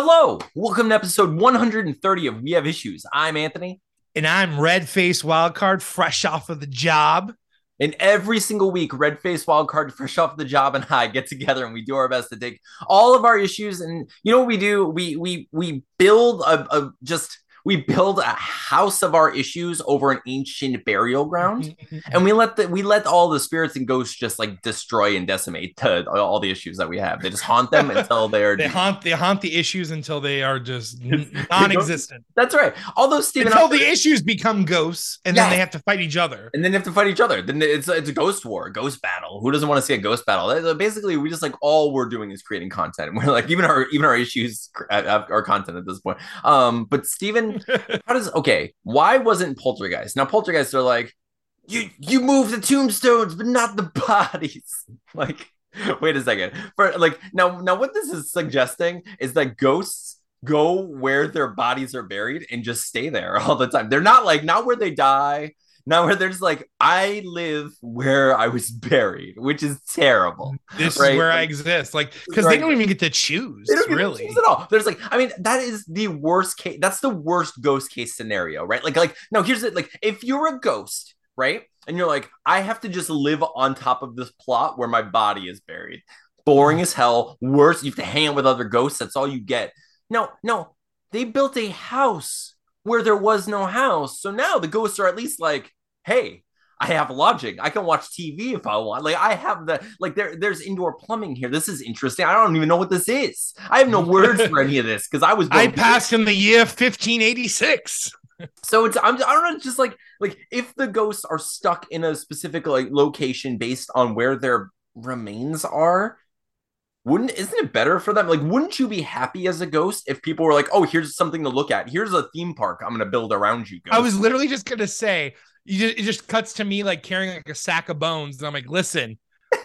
Hello, welcome to episode 130 of We Have Issues. I'm Anthony. And I'm red face wildcard, fresh off of the job. And every single week, Red Face Wildcard, fresh off the job, and I get together and we do our best to take all of our issues. And you know what we do? We we we build a, a just we build a house of our issues over an ancient burial ground and we let the we let all the spirits and ghosts just like destroy and decimate the, all the issues that we have. They just haunt them until they're they haunt they haunt the issues until they are just non-existent. That's right. All those Stephen until the issues become ghosts and yeah. then they have to fight each other. And then they have to fight each other. Then it's it's a ghost war ghost battle. Who doesn't want to see a ghost battle? Basically we just like all we're doing is creating content. We're like even our even our issues our content at this point. Um but Stephen how does okay? Why wasn't Poltergeist? Now Poltergeist are like, you you move the tombstones, but not the bodies. like, wait a second. For like now now what this is suggesting is that ghosts go where their bodies are buried and just stay there all the time. They're not like not where they die now where there's like I live where I was buried, which is terrible. This right? is where I exist, like because they don't even get to choose. They don't really choose at all. There's like, I mean, that is the worst case. That's the worst ghost case scenario, right? Like, like no, here's it. Like, if you're a ghost, right, and you're like, I have to just live on top of this plot where my body is buried. Boring as hell. Worse, you have to hang out with other ghosts. That's all you get. No, no, they built a house where there was no house. So now the ghosts are at least like, hey, I have logic. I can watch TV if I want. Like I have the like there there's indoor plumbing here. This is interesting. I don't even know what this is. I have no words for any of this because I was I passed in the year 1586. so it's I'm I don't know just like like if the ghosts are stuck in a specific like location based on where their remains are, wouldn't isn't it better for them? Like, wouldn't you be happy as a ghost if people were like, "Oh, here's something to look at. Here's a theme park I'm going to build around you." Ghost. I was literally just going to say, it just cuts to me like carrying like a sack of bones. And I'm like, listen,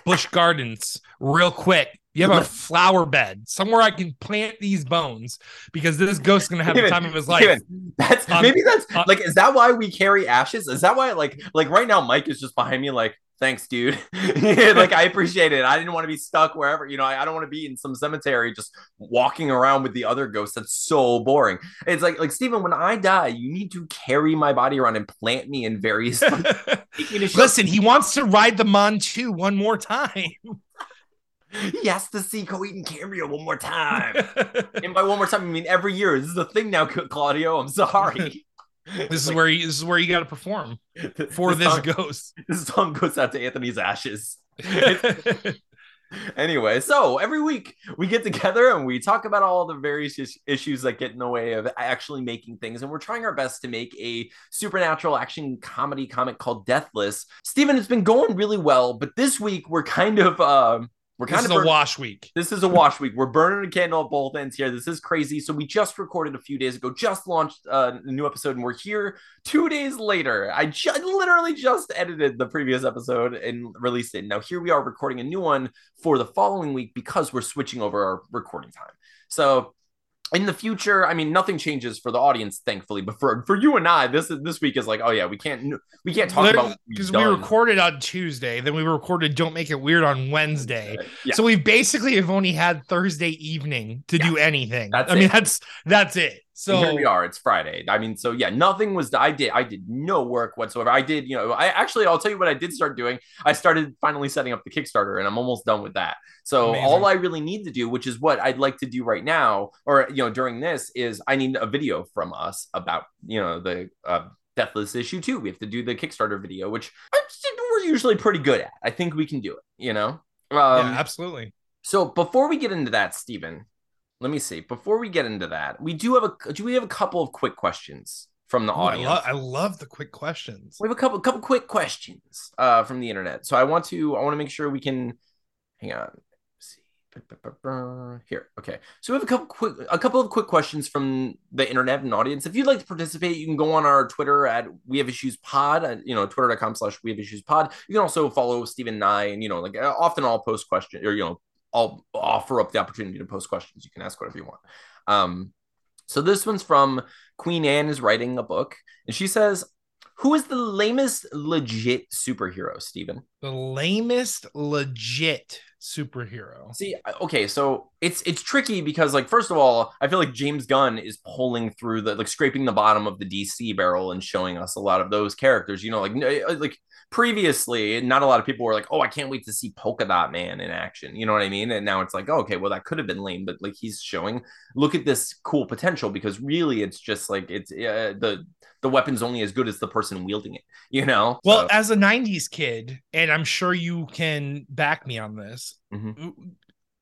Busch Gardens, real quick. You have a flower bed somewhere I can plant these bones because this ghost's gonna have the time of his life. that's um, maybe that's like is that why we carry ashes? Is that why like like right now Mike is just behind me like thanks dude like i appreciate it i didn't want to be stuck wherever you know i, I don't want to be in some cemetery just walking around with the other ghosts that's so boring it's like like stephen when i die you need to carry my body around and plant me in various listen he wants to ride the Montu one more time he has to see Coheed and Cambria one more time. and by one more time, I mean every year. This is the thing now, Claudio. I'm sorry. This is like, where you, this is where you got to perform for this, this song, ghost. This song goes out to Anthony's ashes. anyway, so every week we get together and we talk about all the various is- issues that get in the way of actually making things. And we're trying our best to make a supernatural action comedy comic called Deathless. Stephen, it's been going really well, but this week we're kind of um, we're kind this of a wash week. This is a wash week. We're burning a candle at both ends here. This is crazy. So we just recorded a few days ago, just launched uh, a new episode, and we're here two days later. I ju- literally just edited the previous episode and released it. Now here we are recording a new one for the following week because we're switching over our recording time. So in the future, I mean, nothing changes for the audience, thankfully. But for for you and I, this is this week is like, oh yeah, we can't we can't talk Literally, about because we recorded on Tuesday, then we recorded "Don't Make It Weird" on Wednesday. Yeah. So we basically have only had Thursday evening to yeah. do anything. That's I it. mean, that's that's it. So and here we are. It's Friday. I mean, so yeah, nothing was. I did. I did no work whatsoever. I did. You know, I actually, I'll tell you what I did start doing. I started finally setting up the Kickstarter, and I'm almost done with that. So Amazing. all I really need to do, which is what I'd like to do right now, or you know, during this, is I need a video from us about you know the uh, Deathless issue too. We have to do the Kickstarter video, which we're usually pretty good at. I think we can do it. You know. Um, yeah, absolutely. So before we get into that, Stephen, let me see. Before we get into that, we do have a do we have a couple of quick questions from the audience? I, lo- I love the quick questions. We have a couple couple quick questions uh, from the internet. So I want to I want to make sure we can hang on. see. Here, okay. So we have a couple quick, a couple of quick questions from the internet and audience. If you'd like to participate, you can go on our Twitter at We Have Issues Pod. You know, twitter.com/slash We Have Issues Pod. You can also follow Stephen and and you know, like often I'll post questions or you know I'll offer up the opportunity to post questions. You can ask whatever you want. Um, so this one's from Queen Anne is writing a book, and she says, "Who is the lamest legit superhero, Stephen?" The lamest legit superhero. See, okay, so it's it's tricky because like first of all, I feel like James Gunn is pulling through the like scraping the bottom of the DC barrel and showing us a lot of those characters. You know, like uh, like previously, not a lot of people were like, "Oh, I can't wait to see Polka Dot Man in action." You know what I mean? And now it's like, oh, "Okay, well that could have been lame, but like he's showing look at this cool potential because really it's just like it's uh, the the weapon's only as good as the person wielding it, you know? Well, so. as a 90s kid, and I'm sure you can back me on this, mm-hmm.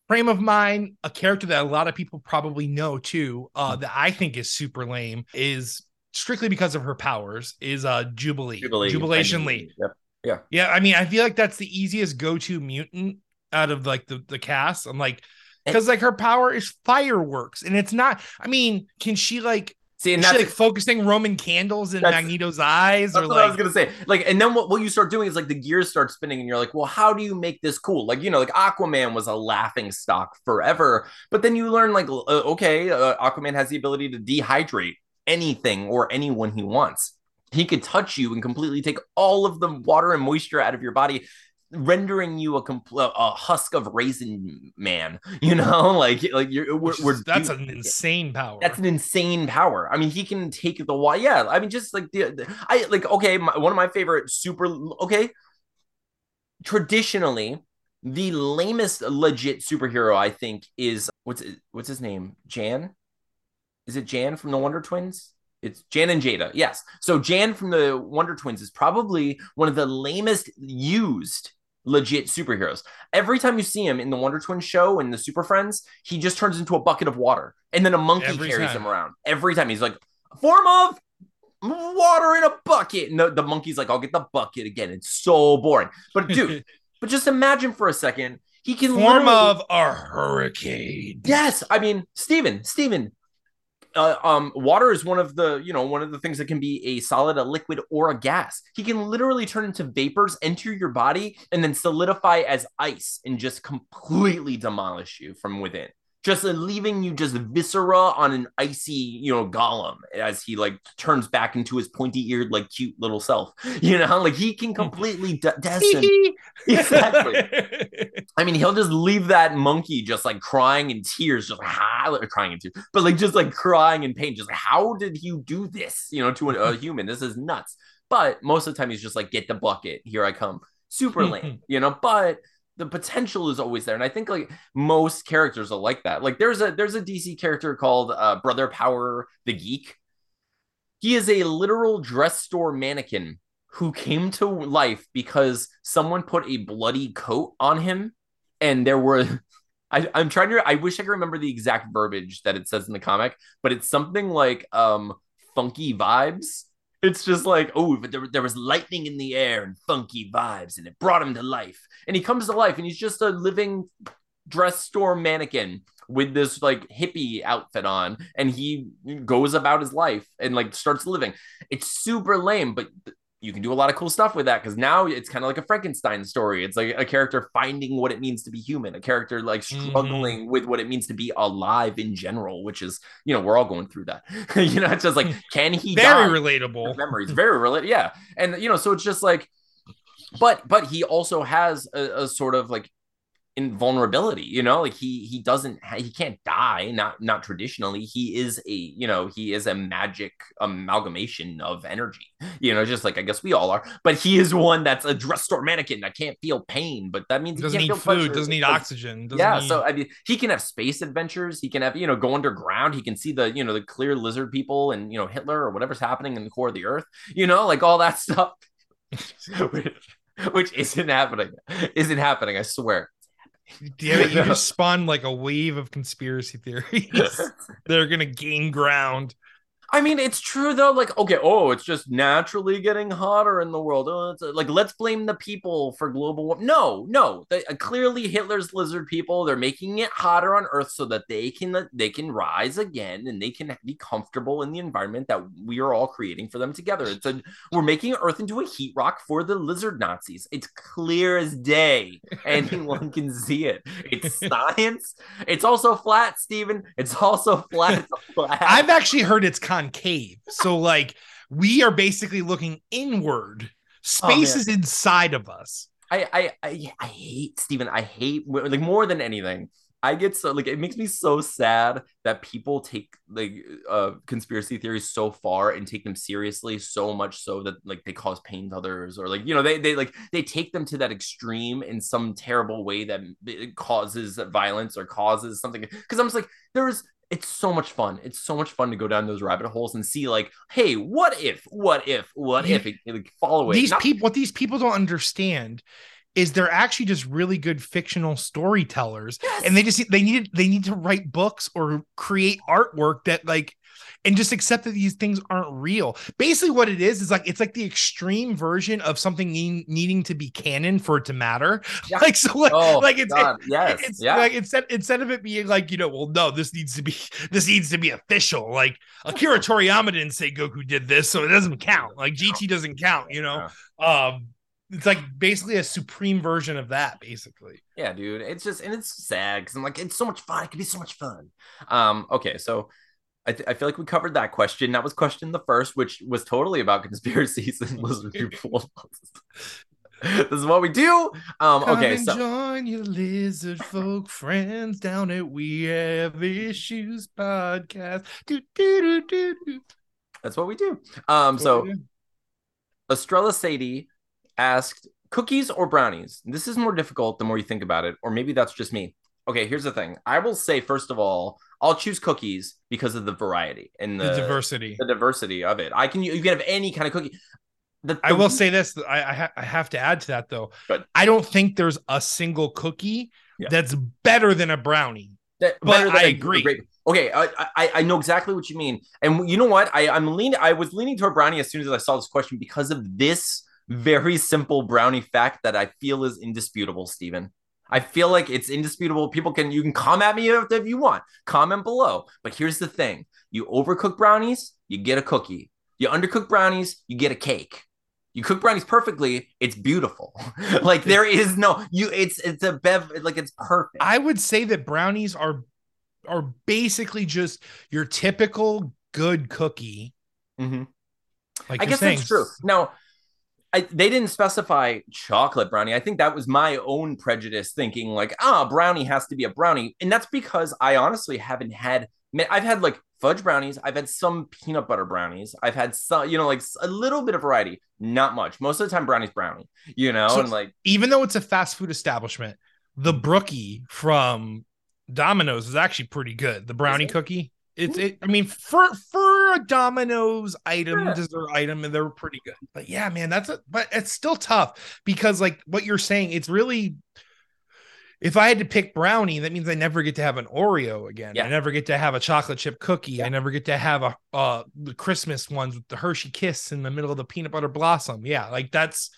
frame of mind, a character that a lot of people probably know too, uh, that I think is super lame is strictly because of her powers, is uh Jubilee. Jubilee. Jubilation Lee. Yep. Yeah. Yeah. I mean, I feel like that's the easiest go-to mutant out of like the, the cast. I'm like, because like her power is fireworks, and it's not. I mean, can she like See, and that's like focusing Roman candles in Magneto's eyes, or like I was gonna say, like, and then what, what you start doing is like the gears start spinning, and you're like, well, how do you make this cool? Like, you know, like Aquaman was a laughing stock forever, but then you learn like, uh, okay, uh, Aquaman has the ability to dehydrate anything or anyone he wants. He could touch you and completely take all of the water and moisture out of your body rendering you a complete a husk of raisin man you know? Like like you're we're, we're that's an insane power. That's an insane power. I mean he can take the wall yeah i mean just like the, the i like okay my, one of my favorite super okay. Traditionally the lamest legit superhero i think is what's what's his name? Jan? Is it jan from the wonder twins? It's Jan and Jada. Yes. So Jan from the Wonder Twins is probably one of the lamest used legit superheroes. Every time you see him in the Wonder Twins show and the Super Friends, he just turns into a bucket of water, and then a monkey Every carries time. him around. Every time he's like, form of water in a bucket, and the, the monkey's like, I'll get the bucket again. It's so boring, but dude, but just imagine for a second. He can form of a hurricane. Yes, I mean, Steven, Steven, uh, um, water is one of the you know one of the things that can be a solid, a liquid, or a gas. He can literally turn into vapors, enter your body, and then solidify as ice and just completely demolish you from within just leaving you just viscera on an icy, you know, golem as he like turns back into his pointy-eared, like cute little self. You know, like he can completely de- decimate. exactly. I mean, he'll just leave that monkey just like crying in tears, just like, crying in tears, but like just like crying in pain. Just like, how did you do this? You know, to a, a human, this is nuts. But most of the time, he's just like, get the bucket, here I come. Super lame, you know. But the potential is always there and i think like most characters are like that. Like there's a there's a dc character called uh, brother power the geek. He is a literal dress store mannequin who came to life because someone put a bloody coat on him and there were I, i'm trying to i wish i could remember the exact verbiage that it says in the comic but it's something like um funky vibes it's just like, oh, there, there was lightning in the air and funky vibes, and it brought him to life. And he comes to life, and he's just a living dress store mannequin with this like hippie outfit on, and he goes about his life and like starts living. It's super lame, but you can do a lot of cool stuff with that because now it's kind of like a Frankenstein story. It's like a character finding what it means to be human, a character like mm-hmm. struggling mm. with what it means to be alive in general, which is, you know, we're all going through that. you know, it's just like, can he very relatable memories? Very relatable. Yeah. And, you know, so it's just like, but, but he also has a, a sort of like invulnerability you know like he he doesn't he can't die not not traditionally. He is a you know he is a magic amalgamation of energy you know just like i guess we all are. But he is one that's a dress store mannequin that can't feel pain but that means he doesn't need food pleasure. doesn't need oxygen doesn't yeah need... so i mean he can have space adventures. He can have you know go underground. He can see the you know the clear lizard people and you know hitler or whatever's happening in the core of the earth you know like all that stuff which isn't happening isn't happening i swear Damn it, you just spawned like a wave of conspiracy theories. They're gonna gain ground. I mean, it's true though. Like, okay, oh, it's just naturally getting hotter in the world. Oh, it's like let's blame the people for global warming. No, no. They, uh, clearly, Hitler's lizard people. They're making it hotter on Earth so that they can they can rise again and they can be comfortable in the environment that we are all creating for them together. It's a we're making Earth into a heat rock for the lizard Nazis. It's clear as day. Anyone can see it. It's science. It's also flat, Stephen. It's also flat. It's flat. I've actually heard it's kind concave. So like we are basically looking inward. Space oh, is inside of us. I, I, I, I hate Steven. I hate like more than anything. I get so like it makes me so sad that people take like uh conspiracy theories so far and take them seriously so much so that like they cause pain to others or like you know they they like they take them to that extreme in some terrible way that causes violence or causes something because I'm just like there's it's so much fun. It's so much fun to go down those rabbit holes and see like, hey, what if, what if, what if, it, like follow it. These Not- people, what these people don't understand is they're actually just really good fictional storytellers yes. and they just they need they need to write books or create artwork that like and just accept that these things aren't real. Basically, what it is is like it's like the extreme version of something need, needing to be canon for it to matter. Yeah. Like so, like, oh, like it's it, yes, it's yeah. like instead instead of it being like you know, well, no, this needs to be this needs to be official. Like Akira Toriyama didn't say Goku did this, so it doesn't count. Like GT doesn't count. You know. Um, it's like basically a supreme version of that basically yeah dude it's just and it's sad because i'm like it's so much fun it could be so much fun um okay so I, th- I feel like we covered that question. That was question the first, which was totally about conspiracies and lizard people. this is what we do. Um, okay, so join your lizard folk friends down at We Have Issues podcast. Do, do, do, do, That's what we do. Um, so do. Estrella Sadie asked cookies or brownies. This is more difficult the more you think about it, or maybe that's just me. Okay, here's the thing. I will say first of all I'll choose cookies because of the variety and the, the diversity, the diversity of it. I can you can have any kind of cookie. The, the, I will say this: I I, ha- I, have to add to that though. But I don't think there's a single cookie yeah. that's better than a brownie. That, but I agree. Great, okay, I, I I know exactly what you mean, and you know what? I I'm leaning. I was leaning toward brownie as soon as I saw this question because of this very simple brownie fact that I feel is indisputable, Stephen. I feel like it's indisputable. People can you can come at me if, if you want. Comment below. But here's the thing: you overcook brownies, you get a cookie. You undercook brownies, you get a cake. You cook brownies perfectly, it's beautiful. like there is no you. It's it's a bev like it's perfect. I would say that brownies are are basically just your typical good cookie. Mm-hmm. Like I guess that's true. Now I, they didn't specify chocolate brownie. I think that was my own prejudice thinking like, ah, brownie has to be a brownie. And that's because I honestly haven't had, I've had like fudge brownies. I've had some peanut butter brownies. I've had some, you know, like a little bit of variety, not much. Most of the time, brownie's brownie, you know, so and like, even though it's a fast food establishment, the brookie from Domino's is actually pretty good. The brownie cookie. It's it. I mean, for for a Domino's item, yeah. dessert item, and they're pretty good. But yeah, man, that's a. But it's still tough because, like what you're saying, it's really. If I had to pick brownie, that means I never get to have an Oreo again. Yeah. I never get to have a chocolate chip cookie. Yeah. I never get to have a uh the Christmas ones with the Hershey Kiss in the middle of the peanut butter blossom. Yeah, like that's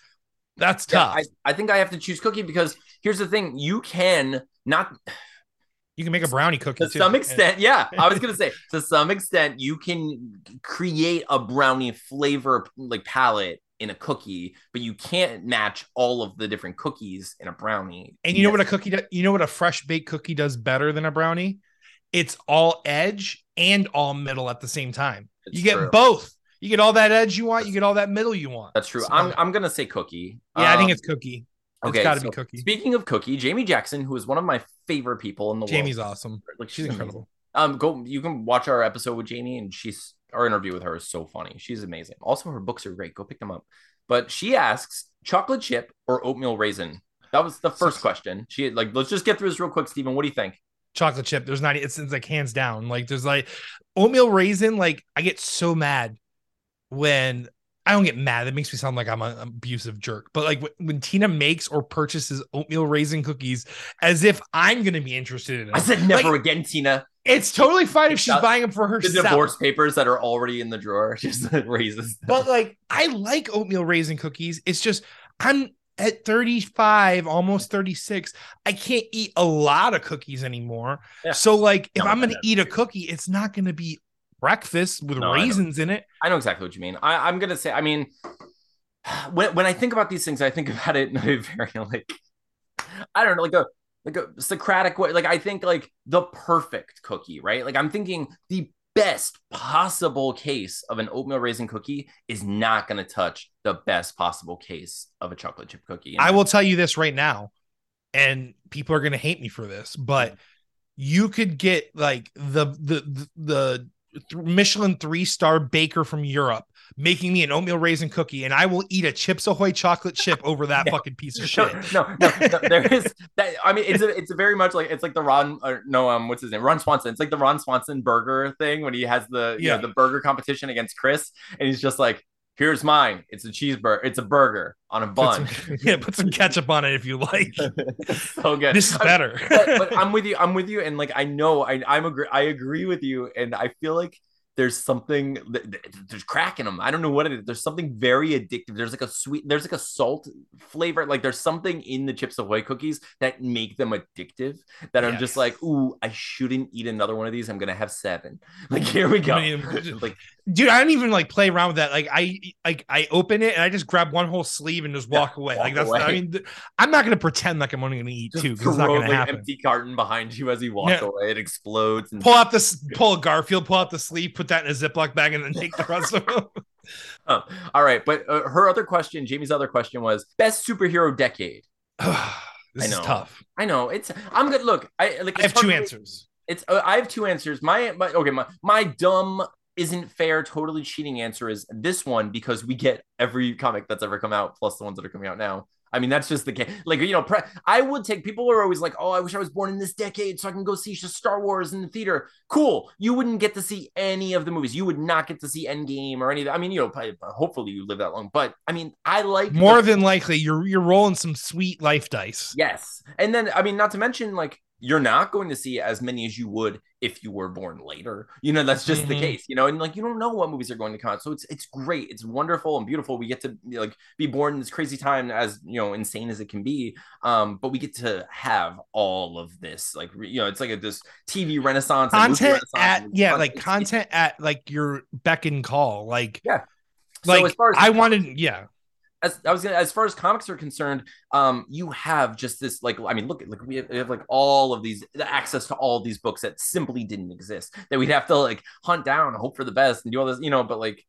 that's tough. I, I think I have to choose cookie because here's the thing: you can not you can make a brownie cookie to too. some extent. Yeah, I was gonna say to some extent you can create a brownie flavor like palette in a cookie, but you can't match all of the different cookies in a brownie. And you know what a cookie? Do- you know what a fresh baked cookie does better than a brownie? It's all edge and all middle at the same time. It's you get true. both. You get all that edge you want. You get all that middle you want. That's true. So, I'm I'm gonna say cookie. Yeah, um, I think it's cookie. Okay, it's got to so be Cookie. Speaking of Cookie, Jamie Jackson, who is one of my favorite people in the Jamie's world. Jamie's awesome. Like she's, incredible. Um, go you can watch our episode with Jamie, and she's our interview with her is so funny. She's amazing. Also, her books are great. Go pick them up. But she asks chocolate chip or oatmeal raisin. That was the first question. She like let's just get through this real quick, Stephen. What do you think? Chocolate chip. There's not. It's, it's like hands down. Like there's like oatmeal raisin. Like I get so mad when I don't get mad. That makes me sound like I'm an abusive jerk. But like when Tina makes or purchases oatmeal raisin cookies, as if I'm going to be interested in it. I said never like, again, Tina. It's totally fine if she's buying them for herself. The divorce papers that are already in the drawer, just raises. Them. But like, I like oatmeal raisin cookies. It's just I'm at 35, almost 36. I can't eat a lot of cookies anymore. Yeah. So like, if no, I'm going to eat a cookie, it's not going to be breakfast with no, raisins in it. I know exactly what you mean. I, am gonna say, I mean, when when I think about these things, I think about it in a very like, I don't know, like a like a Socratic way. Like I think like the perfect cookie, right? Like I'm thinking the best possible case of an oatmeal raisin cookie is not going to touch the best possible case of a chocolate chip cookie. I will tell you this right now, and people are going to hate me for this, but mm. you could get like the the the, the Michelin three star baker from Europe making me an oatmeal raisin cookie, and I will eat a Chips Ahoy chocolate chip over that fucking piece of shit. No, no, no, no, there is that. I mean, it's a, it's a very much like it's like the Ron. Or no, um, what's his name? Ron Swanson. It's like the Ron Swanson burger thing when he has the you Yeah. know the burger competition against Chris, and he's just like, "Here's mine. It's a cheeseburger. It's a burger on a bun." some, yeah, put some ketchup on it if you like. so good. This is better. but, but I'm with you. I'm with you, and like I know I I'm agree. I agree with you, and I feel like there's something th- th- there's crack in them. I don't know what it is. There's something very addictive. There's like a sweet. There's like a salt flavor. Like there's something in the Chips Ahoy cookies that make them addictive. That I'm just like, ooh, I shouldn't eat another one of these. I'm gonna have seven. Like here we go. I mean, like Dude, I don't even like play around with that. Like I like I open it and I just grab one whole sleeve and just walk away. walk like that's away. I mean th- I'm not gonna pretend like I'm only gonna eat just two because it's not gonna happen. empty carton behind you as he walks Yeah. away. It explodes and Pull out this pull a Garfield, pull out the sleeve, put that in a Ziploc bag, and then take the rest of them. Oh, all right, but uh, her other question, Jamie's other question was best superhero decade. this is tough. I know it's. I'm good. Look, I like. I have two hard for me- answers. It's. Uh, I have two answers. My, my okay. My my dumb isn't fair, totally cheating answer is this one because we get every comic that's ever come out plus the ones that are coming out now. I mean, that's just the case. Like, you know, pre- I would take people are always like, oh, I wish I was born in this decade so I can go see Star Wars in the theater. Cool. You wouldn't get to see any of the movies. You would not get to see Endgame or any of that. I mean, you know, probably, hopefully you live that long. But I mean, I like the More than likely, you're you're rolling some sweet life dice. Yes. And then, I mean, not to mention, like, you're not going to see as many as you would if you were born later. You know, that's just the Mhm. case, you know, and like, you don't know what movies are going to come out. So it's, it's great. It's wonderful and beautiful. We get to like be born in this crazy time as, you know, insane as it can be. Um, but we get to have all of this, like, you know, it's like a, this TV renaissance. and Content renaissance at yeah, like it's- it's- content at like your beck and call. Like Yeah. So like as far as I wanted, yeah. As I was gonna, as far as comics are concerned, um, you have just this like I mean, look, like we have, we have like all of these the access to all these books that simply didn't exist that we'd have to like hunt down, and hope for the best, and do all this, you know. But like,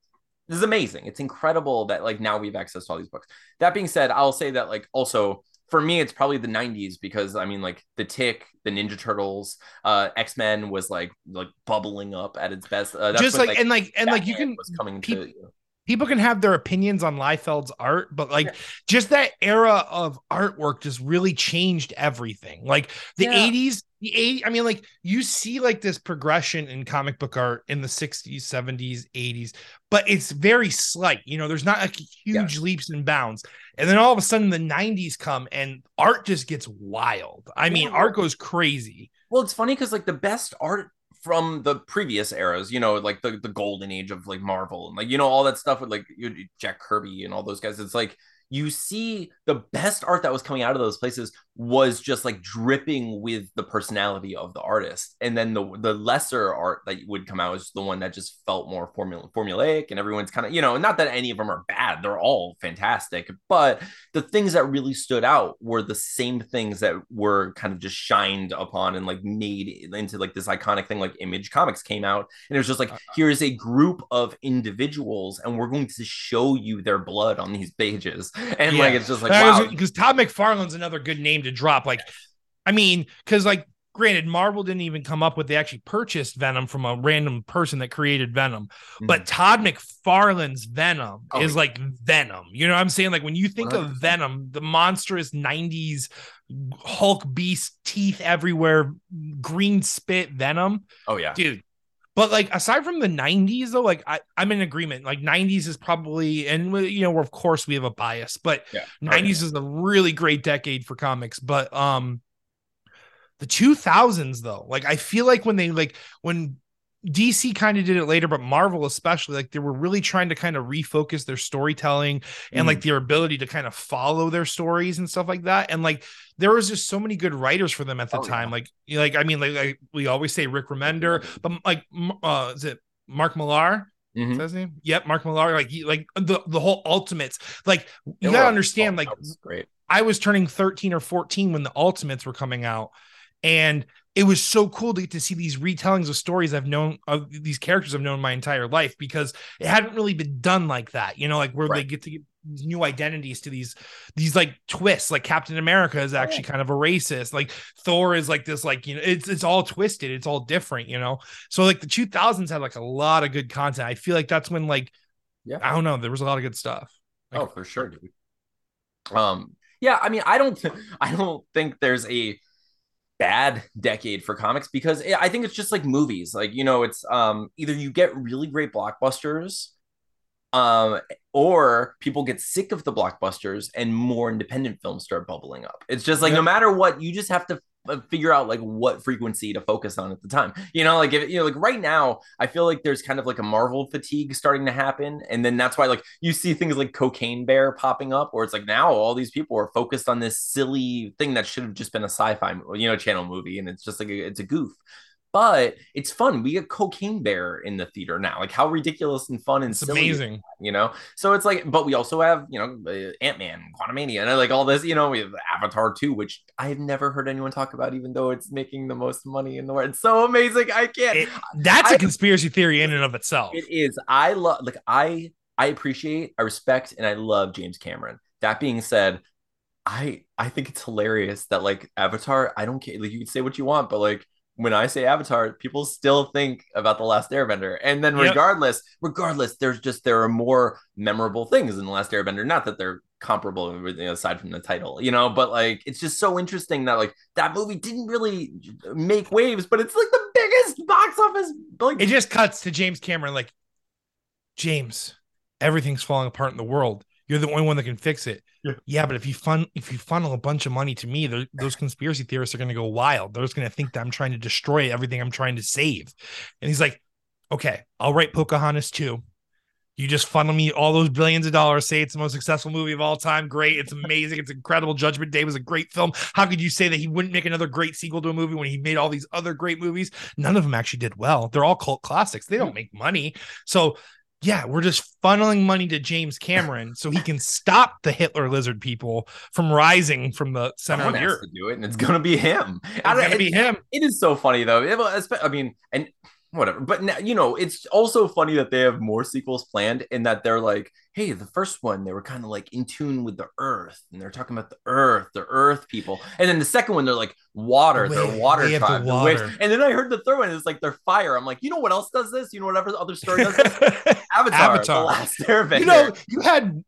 this is amazing. It's incredible that like now we have access to all these books. That being said, I'll say that like also for me, it's probably the '90s because I mean, like the Tick, the Ninja Turtles, uh, X Men was like like bubbling up at its best. Uh, that's Just when, like, and like and like you can was coming peop- to. You know, people can have their opinions on Liefeld's art, but like Yeah. just that era of artwork just really changed everything. Like the Yeah. 80s, the 80s, I mean, like you see like this progression in comic book art in the 60s, 70s, 80s, but it's very slight. You know, there's not like huge leaps and bounds. And then all of a sudden the 90s come and art just gets wild. I mean, art goes crazy. Well, it's funny because like the best art from the previous eras, you know, like the, the golden age of like Marvel and like you know all that stuff with like Jack Kirby and all those guys. It's like you see the best art that was coming out of those places was just like dripping with the personality of the artist, and then the the lesser art that would come out is the one that just felt more formula formulaic, and everyone's kind of you know not that any of them are bad, they're all fantastic, but the things that really stood out were the same things that were kind of just shined upon and like made into like this iconic thing like image comics came out. And it was just like uh-huh. here's a group of individuals and we're going to show you their blood on these pages. And like it's just like wow. because Todd McFarlane's another good name to drop. Like, I mean, because like, granted, Marvel didn't even come up with. They actually purchased Venom from a random person that created Venom. But Todd McFarlane's Venom Mm-hmm. Oh, is like Venom. You know what I'm saying? Like when you think of Venom, the monstrous '90s Hulk beast, teeth everywhere, green spit Venom, oh yeah dude. But like aside from the 90s though, like I, I'm in agreement. Like 90s is probably and you know, of course we have a bias, but Yeah. 90s is a really great decade for comics. But um the 2000s though, like I feel like when they like when DC kind of did it later, but Marvel especially, like they were really trying to kind of refocus their storytelling and like their ability to kind of follow their stories and stuff like that. And like there was just so many good writers for them at the Oh, time. yeah. Like, like I mean, like, like we always say Rick Remender, but like uh is it Mark Millar? Mhm. Is that his name? Yep, Mark Millar. Like he like the the whole ultimates. Like you They gotta understand, oh, like was great I was turning 13 or 14 when the Ultimates were coming out. And it was so cool to get to see these retellings of stories I've known of these characters I've known my entire life because it hadn't really been done like that. You know, like where right. they get to get these new identities to these these like twists. Like Captain America is actually kind of a racist. Like Thor is like this, like you know, it's it's all twisted. It's all different. You know, so like the 2000s had like a lot of good content. I feel like that's when like yeah, I don't know, there was a lot of good stuff. Like, oh, for sure, dude. Um, yeah, I mean, I don't, I don't think there's a bad decade for comics because I think it's just like movies. Like, you know, it's um either you get really great blockbusters um or people get sick of the blockbusters and more independent films start bubbling up. It's just like yeah. no matter what, you just have to Uh, figure out like what frequency to focus on at the time. You know, like if you know, like right now, I feel like there's kind of like a Marvel fatigue starting to happen, and then that's why like you see things like Cocaine Bear popping up, where it's like now all these people are focused on this silly thing that should have just been a sci-fi, you know, channel movie, and it's just like a, it's a goof but it's fun. We get Cocaine Bear in the theater now. Like how ridiculous and fun and it's amazing, you know. So it's like, but we also have you know uh, Ant Man, Quantumania, and like all this. You know, we have Avatar two, which I've never heard anyone talk about, even though it's making the most money in the world. It's so amazing. I can't. It, that's I, a conspiracy theory in and of itself. It is. I love like I I appreciate, I respect, and I love James Cameron. That being said, I I think it's hilarious that like Avatar. I don't care. Like you can say what you want, but like when I say Avatar, people still think about the Last Airbender. And then regardless, yep. regardless, there's just there are more memorable things in the Last Airbender. Not that they're comparable aside from the title, you know, but like it's just so interesting that like that movie didn't really make waves, but it's like the biggest box office. Like it just cuts to James Cameron like James, everything's falling apart in the world. You're the only one that can fix it. Yeah, yeah but if you fun if you funnel a bunch of money to me, those conspiracy theorists are going to go wild. They're just going to think that I'm trying to destroy everything I'm trying to save. And he's like, "Okay, I'll write Pocahontas too. You just funnel me all those billions of dollars. Say it's the most successful movie of all time. Great, it's amazing. It's incredible. Judgment Day was a great film. How could you say that he wouldn't make another great sequel to a movie when he made all these other great movies? None of them actually did well. They're all cult classics. They don't make money. So yeah, we're just funneling money to James Cameron so he can stop the Hitler lizard people from rising from the center Someone of the earth. To do it, and it's gonna be him. It's gonna be him. It is so funny though. I mean, and whatever. But now, you know, it's also funny that they have more sequels planned and that they're like, hey, the first one, they were kind of like in tune with the earth and they're talking about the earth, the earth people. And then the second one, they're like water, Wait, they're water they tribe. The water. And then I heard the third one is like they're fire. I'm like, you know what else does this? You know whatever the other story does this? Avatar, Avatar. The Last Airbender. You know, you had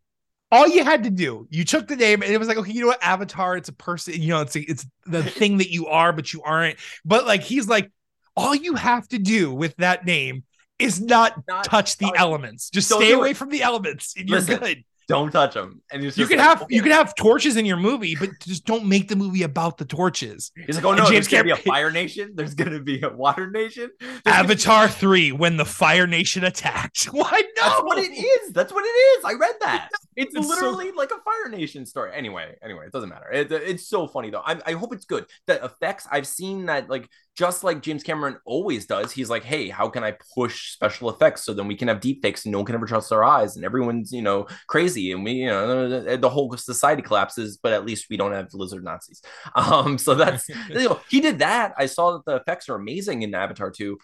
all you had to do, you took the name and it was like, okay, you know what? Avatar, it's a person, you know, it's a, it's the thing that you are, but you aren't. But like he's like, all you have to do with that name is not, not touch the elements. Just stay away it. from the elements and you're good. Don't touch them. And you can like, have okay. you can have torches in your movie, but just don't make the movie about the torches. He's like, oh no, James there's gonna be a fire nation. There's gonna be a water nation. There's Avatar be- three, when the fire nation attacked. Why no? That's what it is. That's what it is. I read that. It's, it's literally so... like a fire nation story. Anyway, anyway, it doesn't matter. It, it's so funny though. I, I hope it's good. The effects I've seen that like just like James Cameron always does, he's like, hey, how can I push special effects so then we can have deep fakes and no one can ever trust our eyes and everyone's, you know, crazy and we, you know, the whole society collapses, but at least we don't have lizard Nazis. Um, so that's, you know, he did that. I saw that the effects are amazing in Avatar 2.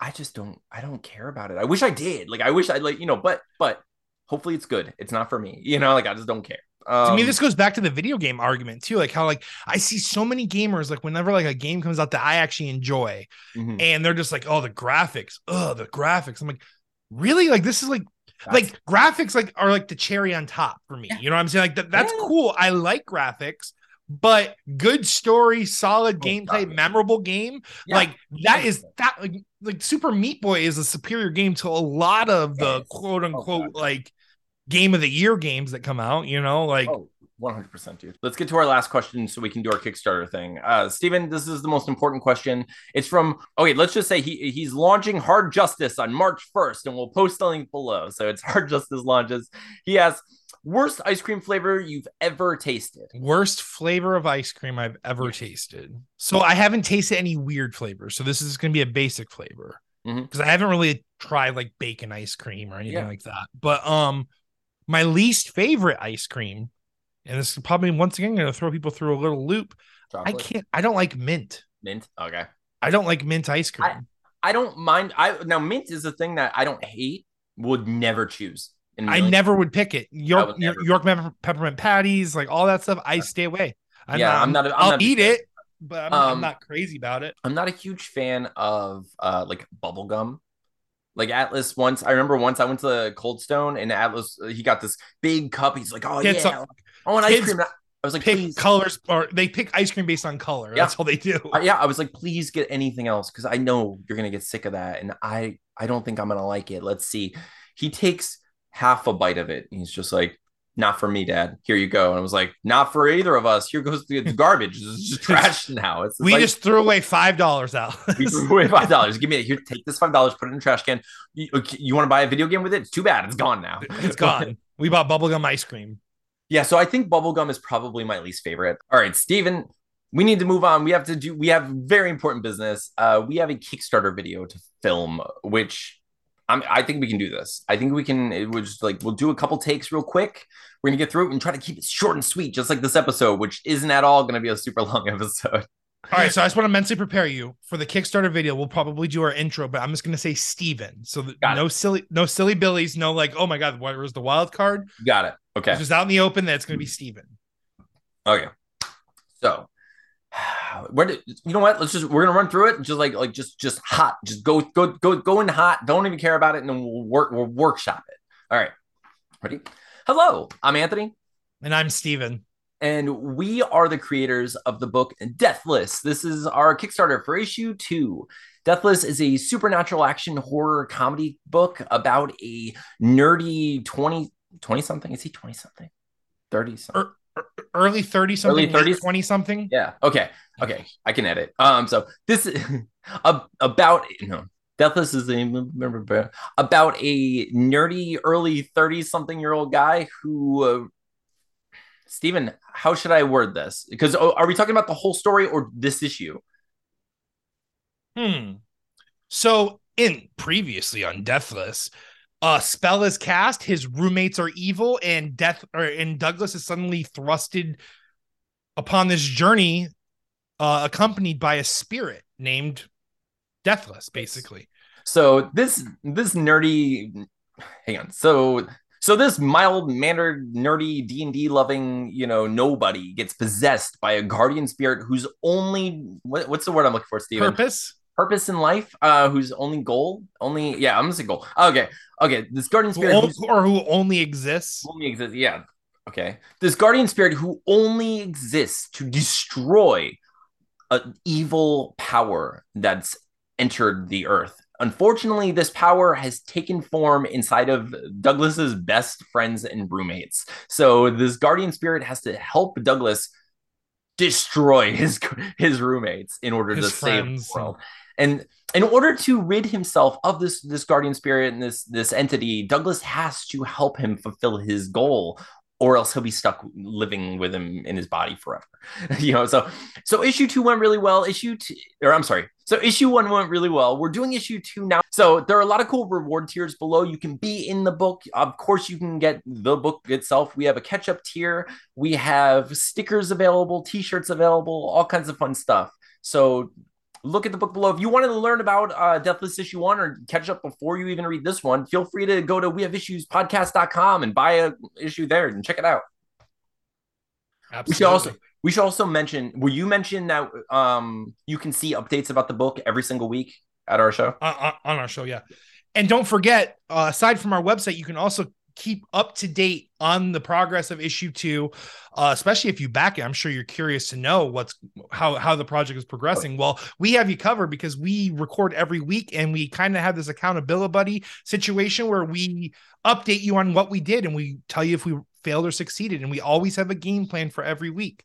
I just don't, I don't care about it. I wish I did. Like, I wish I like, you know, but, but hopefully it's good. It's not for me, you know, like I just don't care. Um, to me, this goes back to the video game argument too. Like how like I see so many gamers like whenever like a game comes out that I actually enjoy, mm-hmm. and they're just like, oh, the graphics, oh, the graphics. I'm like, really? Like this is like that's... like graphics like are like the cherry on top for me. Yeah. You know what I'm saying? Like that, that's yeah. cool. I like graphics, but good story, solid oh, gameplay, God. memorable game. Yeah. Like that is that like like Super Meat Boy is a superior game to a lot of the yes. quote unquote oh, like game of the year games that come out, you know, like oh, 100% dude. Let's get to our last question so we can do our Kickstarter thing. Uh Steven, this is the most important question. It's from okay, let's just say he he's launching Hard Justice on March 1st and we'll post the link below. So it's Hard Justice launches. He asks worst ice cream flavor you've ever tasted. Worst flavor of ice cream I've ever tasted. So I haven't tasted any weird flavors. So this is going to be a basic flavor because mm-hmm. I haven't really tried like bacon ice cream or anything yeah. like that. But um my least favorite ice cream, and this is probably once again going to throw people through a little loop. Chocolate? I can't. I don't like mint. Mint. Okay. I don't like mint ice cream. I, I don't mind. I now mint is a thing that I don't hate. Would never choose. I never would pick it. York. York pepper- peppermint patties, like all that stuff. I stay away. I'm Yeah, not, I'm not I'm I'll not eat it, but I'm, I'm Um, not crazy about it. I'm not a huge fan of uh like bubble gum. Like Atlas once, I remember once I went to the Cold Stone and Atlas he got this big cup. He's like, "Oh Kids yeah, are- I want ice cream." I was like, Pick "Please." colors, or they pick ice cream based on color. Yeah. That's all they do. Uh, yeah, I was like, "Please get anything else because I know you're gonna get sick of that, and I I don't think I'm gonna like it." Let's see. He takes half a bite of it. And he's just like, "Not for me, Dad. Here you go." And I was like, "Not for either of us. Here goes the it's garbage. It's just trash now. It's we like- just threw away five dollars out. We threw away five dollars. Give me it. Here, take this five dollars, put it in the trash can. You, you want to buy a video game with it? It's too bad. It's gone now. it's gone. We bought bubblegum ice cream. Yeah, so I think bubblegum is probably my least favorite. All right, Steven, we need to move on. We have to do we have very important business. Uh we have a Kickstarter video to film, which I'm I think we can do this. I think we can it was just like we'll do a couple takes real quick. We're gonna get through it and try to keep it short and sweet, just like this episode, which isn't at all gonna be a super long episode. All right, so I just want to mentally prepare you for the Kickstarter video. We'll probably do our intro, but I'm just gonna say Steven. So that Got it. no silly, no silly billies, no like, oh my god, where was the wild card? Got it. Okay. It's just out in the open that it's gonna be Steven. Okay. So where did you know what? Let's just we're gonna run through it. Just like like just just hot. Just go go go go in hot. Don't even care about it, and then we'll work we'll workshop it. All right. Ready? Hello, I'm Anthony, And I'm Steven. and we are the creators of the book Deathless. This is our Kickstarter for issue two. Deathless is a supernatural action horror comedy book about a nerdy 20 20 something. Is he 20 something? 30 something. Er, Early 30 something, Early 30s? 20 something. Yeah. Okay. Okay. I can edit. Um. So this is ab- about no. Deathless is a about a nerdy early thirty something year old guy who. Uh, Steven, how should I word this? Because oh, are we talking about the whole story or this issue? Hmm. So in previously on Deathless, a spell is cast, his roommates are evil, and death or and Douglas is suddenly thrusted upon this journey, uh, accompanied by a spirit named Deathless, basically. So this this nerdy, hang on. So so this mild mannered nerdy D and D loving you know nobody gets possessed by a guardian spirit whose only what, what's the word I'm looking for, Steven? Purpose. Purpose in life uh whose only goal only yeah i'm gonna say goal. Okay okay this guardian spirit on- who's or who only exists. only exists yeah okay. This guardian spirit who only exists to destroy an evil power that's entered the earth. Unfortunately this power has taken form inside of douglas's best friends and roommates. So this guardian spirit has to help douglas destroy his his roommates in order His to save the world and in order to rid himself of this this guardian spirit and this this entity douglas has to help him fulfill his goal or else he'll be stuck living with him in his body forever. You know so so issue two went really well. Issue two or i'm sorry. So issue one went really well. We're doing issue two now. So there are a lot of cool reward tiers below. You can be in the book. Of course you can get the book itself. We have a catch up tier. We have stickers available t-shirts available all kinds of fun stuff. So look at the book below. If you wanted to learn about uh, Deathless Issue 1 or catch up before you even read this one, feel free to go to wehaveissuespodcast.com and buy a issue there and check it out. We should also we should also mention will you mention that um you can see updates about the book every single week at our show? on, on- on our show, yeah. And don't forget, uh, aside from our website, you can also keep up to date on the progress of issue two, uh, especially if you back it. I'm sure you're curious to know what's how how the project is progressing. Well, we have you covered because we record every week and we kind of have this accountability buddy situation where we update you on what we did and we tell you if we failed or succeeded, and we always have a game plan for every week.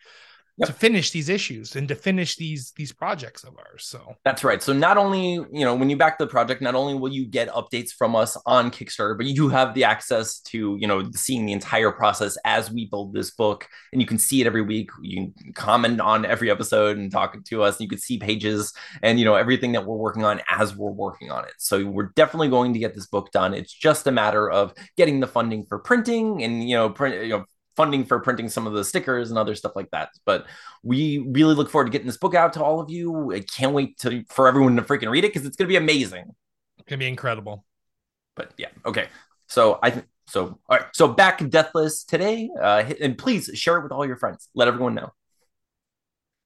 Yep. To finish these issues and to finish these these projects of ours, so That's right. So not only, you know, when you back the project, not only will you get updates from us on Kickstarter, but you have the access to, you know, seeing the entire process as we build this book. And you can see it every week. You can comment on every episode and talk to us. You can see pages and, you know, everything that we're working on as we're working on it. So we're definitely going to get this book done. It's just a matter of getting the funding for printing and, you know, print, you know, funding for printing some of the stickers and other stuff like that. But we really look forward to getting this book out to all of you. I can't wait to for everyone to freaking read it because it's gonna be amazing. It's gonna be incredible. But yeah, okay. So I think so. All right. So back Deathless today, uh, and please share it with all your friends. Let everyone know.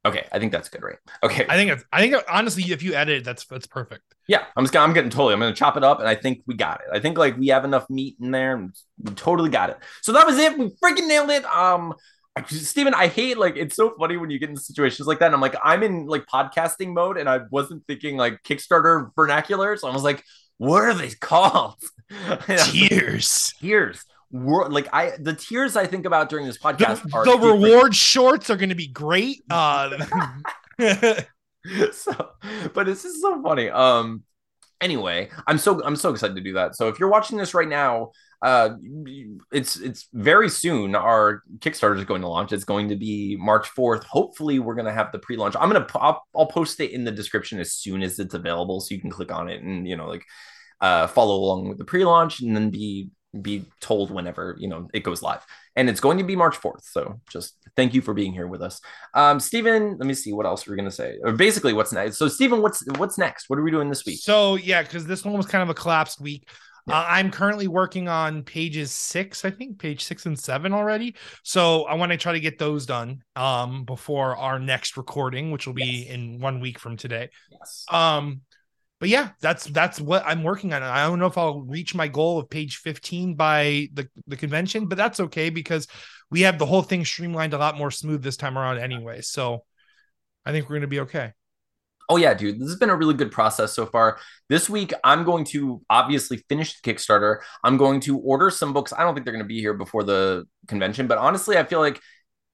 Okay, I think that's good, right? Okay. I think it's, I think honestly, if you edit it, that's that's perfect. Yeah, I'm just I'm getting totally. I'm gonna chop it up, and I think we got it. I think like we have enough meat in there, and we totally got it. So that was it. We freaking nailed it. Um, Steven, I hate like it's so funny when you get in situations like that. And I'm like, I'm in like podcasting mode, and I wasn't thinking like Kickstarter vernacular. So I was like, what are they called? Tiers. Tiers like I the tears I think about during this podcast the, the reward shorts are going to be great. Uh, so, but this is so funny. Um, anyway, I'm so I'm so excited to do that. So if you're watching this right now, uh, it's it's very soon. Our Kickstarter is going to launch. It's going to be March 4th. Hopefully, we're going to have the pre-launch. I'm gonna I'll, I'll post it in the description as soon as it's available, so you can click on it and you know like uh, follow along with the pre-launch and then be be told whenever you know it goes live. And it's going to be march 4th so just thank you for being here with us. Um Stephen let me see what else we're to say. Or basically what's next? So Stephen what's what's next? What are we doing this week? So yeah because this one was kind of a collapsed week. Yeah. uh, i'm currently working on pages six i think page six and seven already. So i want to try to get those done um before our next recording which will be yes. in one week from today. Yes. Um but yeah, that's that's what I'm working on. I don't know if I'll reach my goal of page 15 by the, the convention, but that's okay because we have the whole thing streamlined a lot more smooth this time around anyway. So I think we're gonna be okay. Oh yeah, dude, this has been a really good process so far. This week, I'm going to obviously finish the Kickstarter. I'm going to order some books. I don't think they're going to be here before the convention, but honestly, I feel like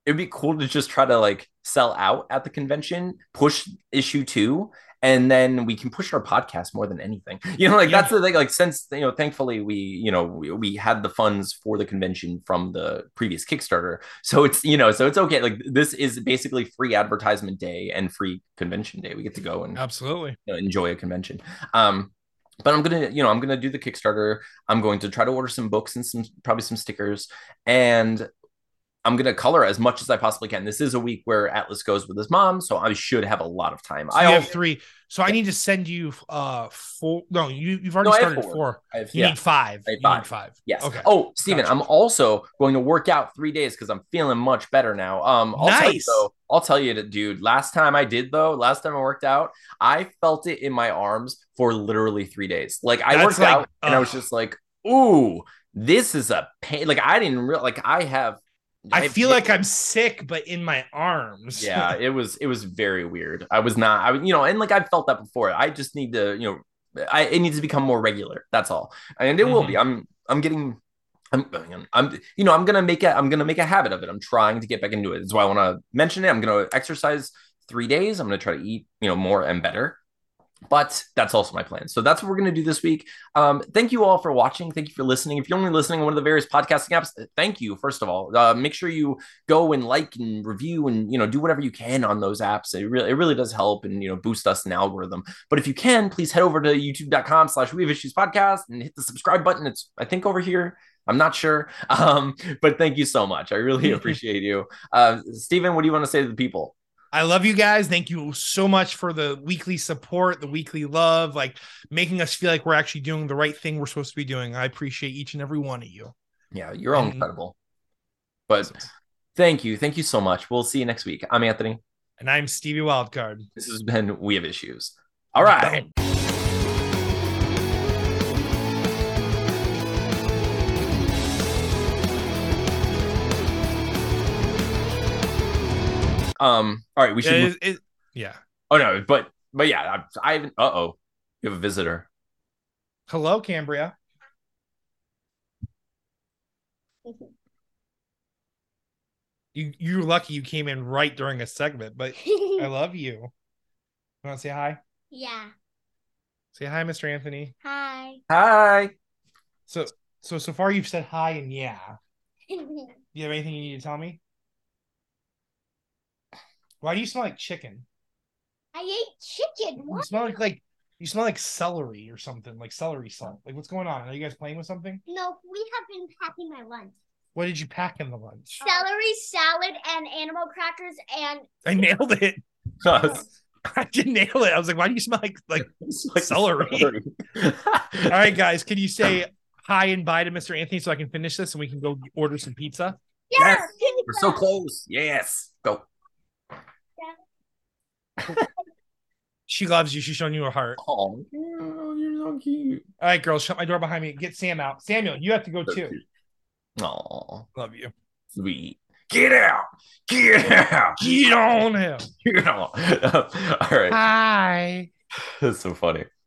it'd be cool to just try to like sell out at the convention, push issue two, and then we can push our podcast more than anything. You know like yeah. that's the thing like since you know thankfully we you know we, we, had the funds for the convention from the previous kickstarter. So it's you know so it's okay. Like this is basically free advertisement day and free convention day. We get to go and absolutely. you know, enjoy a convention. Um but I'm gonna, you know, I'm gonna do the Kickstarter. I'm going to try to order some books and some probably some stickers, and I'm gonna color as much as I possibly can. This is a week where Atlas goes with his mom, so I should have a lot of time. So I have three, so yeah. I need to send you uh four. No, you you've already no, started four. four. Have, you yeah. need five. I five. Need five. Yes. Okay. Oh, Steven, gotcha. I'm also going to work out three days because I'm feeling much better now. Um, I'll nice. Tell you, though, I'll tell you, dude. Last time I did though, last time I worked out, I felt it in my arms for literally three days. Like I That's worked like, out uh, and I was just like, ooh this is a pain. Like I didn't real like I have I feel like I'm sick, but in my arms. yeah, it was it was very weird. I was not, I you know, and like I've felt that before. I just need to, you know, I it needs to become more regular. That's all, and it mm-hmm. will be. Mm-hmm. I'm I'm getting. I'm, I'm, you know, I'm gonna make it. I'm gonna make a habit of it. I'm trying to get back into it. That's why I want to mention it. I'm gonna exercise three days. I'm gonna try to eat, you know, more and better but that's also my plan. So that's what we're going to do this week. Um, thank you all for watching. Thank you for listening. If you're only listening on one of the various podcasting apps, thank you. First of all, uh, make sure you go and like and review and you know do whatever you can on those apps. It really it really does help and you know boost us in algorithm. But if you can, please head over to youtube.com/slash We Have Issues Podcast and hit the subscribe button. It's I think over here. I'm not sure. Um, but thank you so much. I really appreciate you. Uh, Stephen, what do you want to say to the people? I love you guys. Thank you so much for the weekly support, the weekly love, like making us feel like we're actually doing the right thing we're supposed to be doing. I appreciate each and every one of you. Yeah, you're all incredible. But thank you. Thank you so much. We'll see you next week. I'm Anthony. And I'm Stevie Wildcard. This has been We Have Issues. All right. Um. All right. We should. It, it, yeah. Oh no, but but yeah, I, I Uh oh, you have a visitor. Hello, Cambria. You you're lucky you came in right during a segment, but I love you. You want to say hi? Yeah. Say hi, Mr. Anthony. Hi. Hi. So so so far you've said hi and yeah. Do you have anything you need to tell me? Why do you smell like chicken? I ate chicken. What? You smell like like you smell like celery or something, like celery salt. Like what's going on? Are you guys playing with something? No, we have been packing my lunch. What did you pack in the lunch? Celery salad and animal crackers and I nailed it. I did nail it. I was like, why do you smell like like Celery. all right, guys? Can you say hi and bye to Mr. Anthony so I can finish this and we can go order some pizza? yeah, Yes. We're so close. Yes. Go. She loves you. She's showing you her heart. Oh, you're so cute. All right, girls, shut my door behind me. Get Sam out. Samuel, you have to go too. Oh, Love you. sweet. Get out. Get out. Get on him. Get out. All right. Hi. That's so funny.